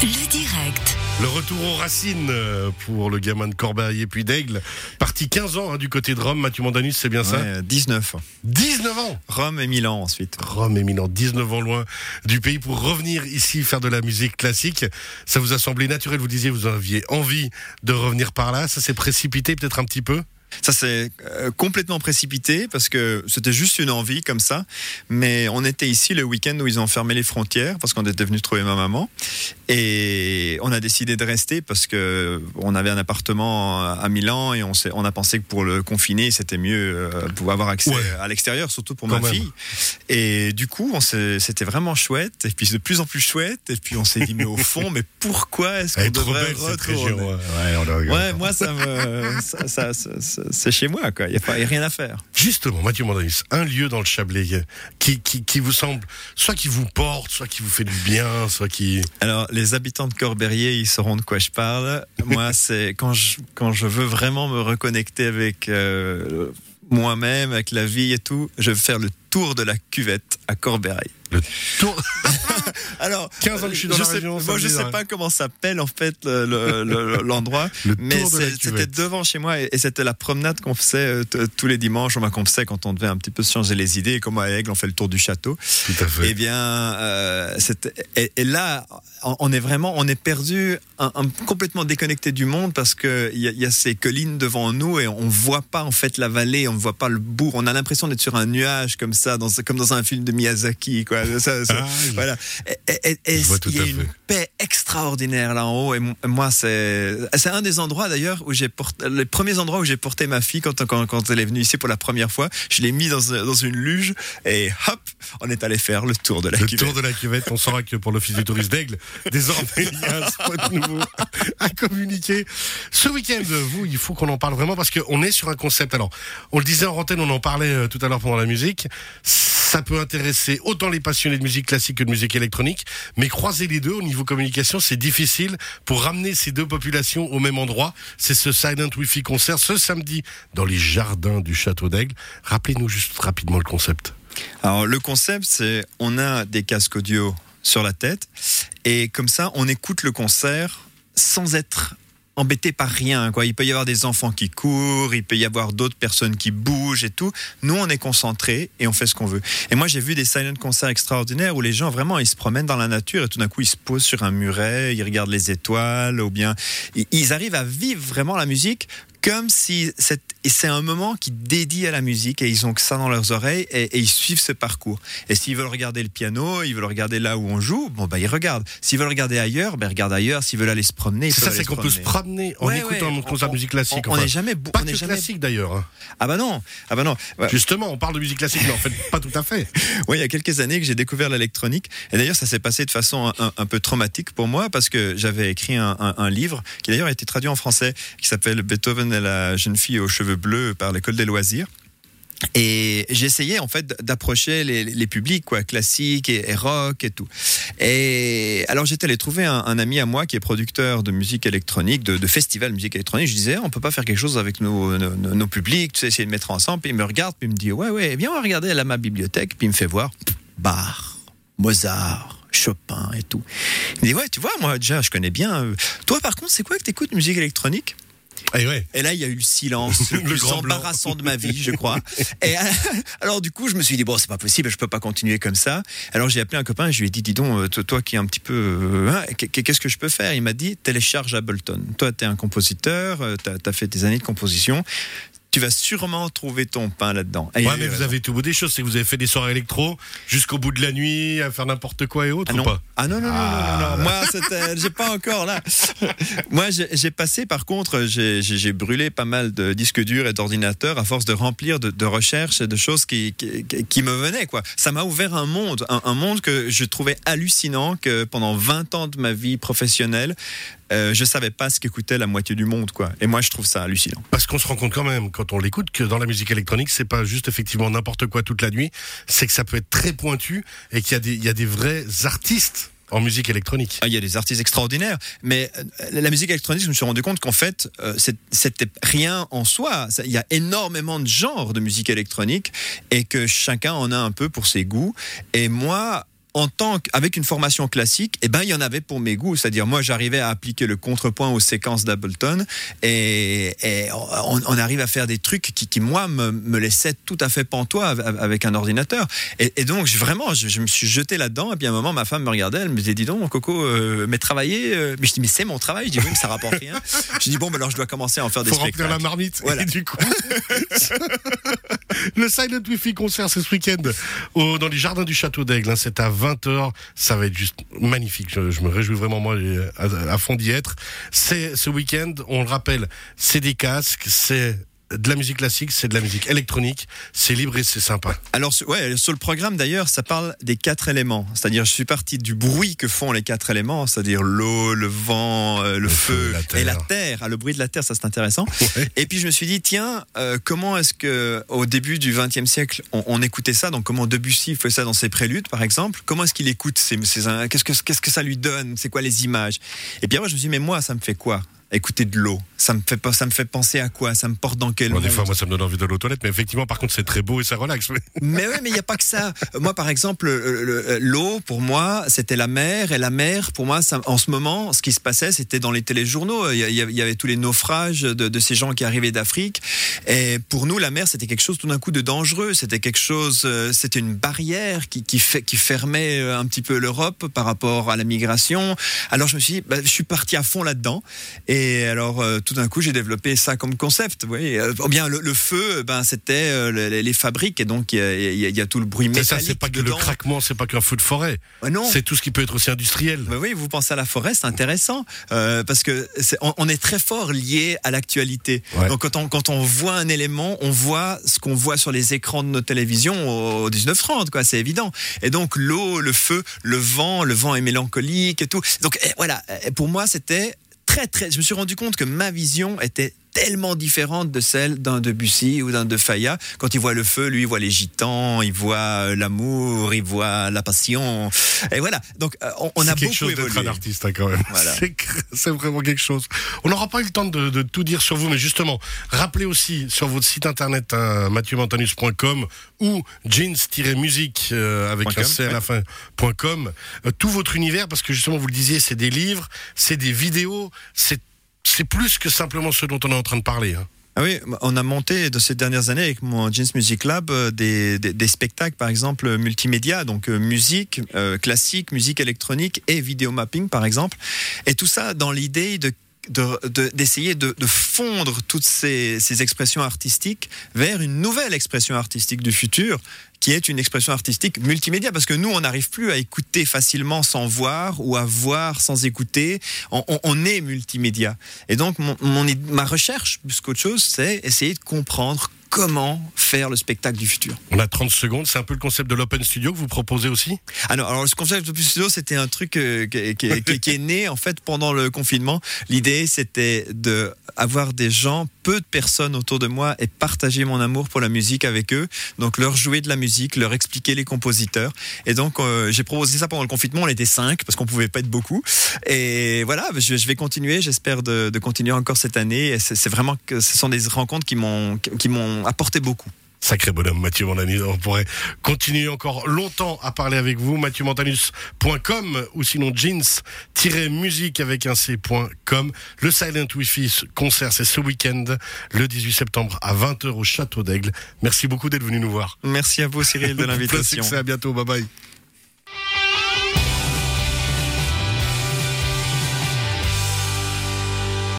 Le direct. Le retour aux racines euh, pour le gamin de Corbeil et puis d'Aigle. Parti 15 ans hein, du côté de Rome. Mathieu Mandanus, c'est bien ça Ouais, 19. 19 ans Rome et Milan ensuite. Rome éminent, 19 ans loin du pays pour revenir ici faire de la musique classique. Ça vous a semblé naturel, vous disiez, vous aviez envie de revenir par là. Ça s'est précipité peut-être un petit peu Ça s'est euh, complètement précipité parce que c'était juste une envie comme ça. Mais on était ici le week-end où ils ont fermé les frontières parce qu'on était venu trouver ma maman. Et on a décidé de rester parce que on avait un appartement à Milan et on, a pensé que pour le confiner, c'était mieux euh, pour avoir accès Ouais. à l'extérieur, surtout pour Quand ma même. fille. Et du coup, c'était vraiment chouette. Et puis de plus en plus chouette. Et puis on s'est dit, mais au fond, mais pourquoi est-ce qu'on devrait retourner. Ouais, Ouais, on Ouais, moi, ça me, ça- ça- c'est chez moi, quoi. Il n'y a, pas- y a rien à faire. Justement, Mathieu Mandanus, un lieu dans le Chablais euh, qui, qui, qui vous semble, soit qui vous porte, soit qui vous fait du bien, soit qui... Alors, les habitants de Corberrier, ils sauront de quoi je parle. Moi, c'est quand je, quand je veux vraiment me reconnecter avec euh, moi-même, avec la vie et tout, je vais faire le tour de la cuvette à Corbeil. Le tour... Alors, 15 ans que je suis dans la sais, région, moi, je sais pas comment s'appelle en fait le- le- le- l'endroit, Le mais de c'était devant chez moi et, et c'était la promenade qu'on faisait euh, tous les dimanches, on m'a qu'on faisait quand on devait un petit peu se changer les idées. Et comme à Aigle, on fait le tour du château. Tout à fait. Eh bien, euh, et, et là, on est vraiment, on est perdu, un, un- complètement déconnecté du monde parce que il y, a- il y a ces collines devant nous et on voit pas en fait la vallée, on voit pas le bourg. On a l'impression d'être sur un nuage comme ça, dans, comme dans un film de Miyazaki, quoi. Ça- ça- Ah, voilà. Il y a une fait. paix extraordinaire là en haut. Et mo- moi, c'est, c'est un des endroits d'ailleurs où j'ai porté, les premiers endroits où j'ai porté ma fille quand, quand, quand elle est venue ici pour la première fois. Je l'ai mis dans, dans une luge et hop, on est allé faire le tour de la Le cuvette. tour de la cuvette, on saura que pour l'Office du tourisme d'Aigle, désormais, il y a un spot nouveau à communiquer. Ce week-end, vous, il faut qu'on en parle vraiment parce qu'on est sur un concept. Alors, on le disait en antenne, on en parlait euh, tout à l'heure pendant la musique. Ça peut intéresser autant les passionnés de musique classique que de musique électronique, mais croiser les deux au niveau communication, c'est difficile pour ramener ces deux populations au même endroit. C'est ce Silent Wi-Fi concert ce samedi dans les jardins du Château d'Aigle. Rappelez-nous juste rapidement le concept. Alors le concept, c'est on a des casques audio sur la tête et comme ça, on écoute le concert sans être embêté par rien. Quoi. Il peut y avoir des enfants qui courent, il peut y avoir d'autres personnes qui bougent et tout. Nous, on est concentrés et on fait ce qu'on veut. Et moi, j'ai vu des silent concerts extraordinaires où les gens vraiment, ils se promènent dans la nature et tout d'un coup, ils se posent sur un muret, ils regardent les étoiles ou bien ils- ils arrivent à vivre vraiment la musique comme si c'est et c'est un moment qui dédie à la musique et ils ont que ça dans leurs oreilles et, et ils suivent ce parcours. Et s'ils veulent regarder le piano, ils veulent regarder là où on joue, bon bah ils regardent. S'ils veulent regarder ailleurs, ben ils regardent ailleurs. S'ils veulent aller se promener, ils C'est ça, c'est qu'on peut se promener. en Ouais, écoutant ouais, concert de musique classique. On enfin. n'est jamais Pas on que jamais classique d'ailleurs. hein. Ah bah non, ah bah non. Ouais. Justement, on parle de musique classique, mais en fait, pas tout à fait. Oui, il y a quelques années que j'ai découvert l'électronique. Et d'ailleurs, ça s'est passé de façon un, un peu traumatique pour moi parce que j'avais écrit un livre qui d'ailleurs a été traduit en français, qui s'appelle Beethoven et la jeune fille aux cheveux bleus par l'école des loisirs. Et j'essayais en fait d'approcher les, publics quoi, classiques et, rock et tout. Et alors j'étais allé trouver un, ami à moi qui est producteur de musique électronique, de, de festival musique électronique. Je disais on peut pas faire quelque chose avec nos, publics, tu sais, essayer de mettre ensemble. Puis il me regarde, puis il me dit ouais ouais, viens on va regarder à ma bibliothèque. Puis il me fait voir Bach, Mozart. Chopin et tout. Il me dit ouais tu vois moi déjà je connais bien. euh, Toi par contre c'est quoi que t'écoutes musique électronique? Et ouais. et là, il y a eu le silence le, Le plus grand blanc. embarrassant de ma vie, je crois. Et euh, alors, du coup, je me suis dit, bon, c'est pas possible, je peux pas continuer comme ça. Alors, j'ai appelé un copain, je lui ai dit, dis donc, euh, toi, toi qui es un petit peu. euh, hein, qu'est- qu'est-ce que je peux faire? Il m'a dit, télécharge Ableton. Toi, tu es un compositeur, tu as, fait des années de composition. Tu vas sûrement trouver ton pain là-dedans. Ouais, mais vous raison. avez tout bout des choses. C'est que vous avez fait des soirées électro jusqu'au bout de la nuit, à faire n'importe quoi et autre Ah ou non. pas? Ah non, non, non, Ah. non, non, non. Moi, j'ai pas encore là. Moi, j'ai passé, par contre, j'ai brûlé pas mal de disques durs et d'ordinateurs à force de remplir de, de recherches et de choses qui, qui, qui me venaient, quoi. Ça m'a ouvert un monde, un, un monde que je trouvais hallucinant, que pendant 20 ans de ma vie professionnelle, euh, je savais pas ce qu'écoutait la moitié du monde, quoi. Et moi, je trouve ça hallucinant. Parce qu'on se rend compte quand même, quand on l'écoute, que dans la musique électronique, c'est pas juste effectivement n'importe quoi toute la nuit. C'est que ça peut être très pointu et qu'il y a des, vrais artistes en musique électronique. Ah, Il y a des artistes extraordinaires, mais euh, la musique électronique, je me suis rendu compte qu'en fait, euh, c'était rien en soi. Il y a énormément de genres de musique électronique et que chacun en a un peu pour ses goûts. Et moi, en tant qu'avec une formation classique, eh ben il y en avait pour mes goûts. C'est-à-dire moi j'arrivais à appliquer le contrepoint aux séquences d'Ableton et, et on, on, arrive à faire des trucs qui, qui moi me, me, laissaient tout à fait pantois avec un ordinateur. Et, et donc vraiment je, je, me suis jeté là-dedans et puis à un moment ma femme me regardait, elle me disait dis donc Coco, euh, mais travailler, euh... mais je dis mais c'est mon travail. Je dis oui mais ça rapporte rien. je dis bon ben alors je dois commencer à en faire des Faut spectacles. remplir la marmite. Voilà. Et du coup, le Silent Wi-Fi concert c'est ce week-end dans les jardins du Château d'Aigle. Hein, c'est à 20h. Ça va être juste magnifique. Je, me réjouis vraiment moi à, fond d'y être. Ce week-end. On le rappelle, c'est des casques, c'est de la musique classique, c'est de la musique électronique, c'est libre et c'est sympa. Alors, ouais, sur le programme d'ailleurs, ça parle des quatre éléments. C'est-à-dire, je suis parti du bruit que font les quatre éléments, c'est-à-dire l'eau, le vent, euh, le, le, feu, feu la et la terre. Ah, le bruit de la terre, ça c'est intéressant. Ouais. Et puis je me suis dit, tiens, euh, comment est-ce que au début du XXe siècle, on, on, écoutait ça? Donc, comment Debussy fait ça dans ses préludes, par exemple? Comment est-ce qu'il écoute ces, ces qu'est-ce que qu'est-ce que ça lui donne? C'est quoi les images? Et puis après, je me suis dit, mais moi, ça me fait quoi? Écouter de l'eau. Ça me fait ça me fait penser à quoi? Ça me porte dans quel bon, Des fois, moi, ça me donne envie d'aller aux toilettes, mais effectivement, par contre, c'est très beau et ça relaxe. Mais ouais, mais il y a pas que ça. Moi, par exemple, l'eau pour moi, c'était la mer, et la mer pour moi, ça, en ce moment, ce qui se passait, c'était dans les téléjournaux. Il y, il y avait tous les naufrages de, de ces gens qui arrivaient d'Afrique, et pour nous, la mer, c'était quelque chose tout d'un coup de dangereux. C'était quelque chose, c'était une barrière qui, qui, fait, qui fermait un petit peu l'Europe par rapport à la migration. Alors je me suis dit, bah, je suis parti à fond là-dedans. Et et alors, euh, tout d'un coup, j'ai développé ça comme concept. Oui. Euh, bien, le, le, feu, ben, c'était euh, les, les, fabriques, et donc il y, y, y, a tout le bruit métallique. ça, c'est pas que dedans. le craquement, c'est pas qu'un feu de forêt. Non. C'est tout ce qui peut être aussi industriel. Ben oui, vous pensez à la forêt, c'est intéressant euh, parce que est, on, on, est très fort lié à l'actualité. Ouais. Donc quand on quand on voit un élément, on voit ce qu'on voit sur les écrans de nos télévisions au 1930, quoi. C'est évident. Et donc l'eau, le feu, le vent, le vent est mélancolique et tout. Donc et voilà, pour moi, c'était Je me suis rendu compte que ma vision était tellement différente de celle d'un Debussy ou d'un De Faya. Quand il voit le feu, lui, il voit les gitans, il voit l'amour, il voit la passion. Et voilà. Donc, euh, on, on a quelque beaucoup chose d'être un artiste, hein, quand même. Voilà. C'est vraiment quelque chose. On n'aura pas eu le temps de, de, tout dire sur vous, mais justement, rappelez aussi sur votre site internet, hein, mathieumontanus.com ou jeans-musique euh, avec un C à la fin, .com, euh, tout votre univers, parce que justement, vous le disiez, c'est des livres, c'est des vidéos, c'est c'est plus que simplement ce dont on est en train de parler. Hein. Ah oui, on a monté de ces dernières années avec mon Jeans Music Lab euh, des, des, spectacles, par exemple, multimédia, donc euh, musique euh, classique, musique électronique et vidéo mapping, par exemple. Et tout ça dans l'idée de d'essayer de, fondre toutes ces, expressions artistiques vers une nouvelle expression artistique du futur qui est une expression artistique multimédia parce que nous on n'arrive plus à écouter facilement sans voir ou à voir sans écouter. On est multimédia. Et donc mon, mon, ma recherche plus qu'autre chose c'est essayer de comprendre comment faire le spectacle du futur. On a 30 secondes, c'est un peu le concept de l'Open Studio que vous proposez aussi? Alors, alors, le concept de l'Open Studio, c'était un truc euh, qui, qui, qui, qui, est né en fait pendant le confinement. L'idée, c'était de avoir des gens, peu de personnes autour de moi et partager mon amour pour la musique avec eux. Donc, leur jouer de la musique, leur expliquer les compositeurs. Et donc, euh, j'ai proposé ça pendant le confinement. On était cinq parce qu'on pouvait pas être beaucoup. Et voilà, je, vais continuer. J'espère de, continuer encore cette année. Et c'est vraiment ce sont des rencontres qui m'ont qui m'ont apporté beaucoup. Sacré bonhomme, Mathieu Montanus. On pourrait continuer encore longtemps à parler avec vous. MathieuMontanus.com ou sinon jeans-musique avec un C.com. Le Silent Wi-Fi concert, c'est ce week-end, le 18 septembre à 20h au Château d'Aigle. Merci beaucoup d'être venu nous voir. Merci à vous, Cyril, de l'invitation. à bientôt. Bye bye.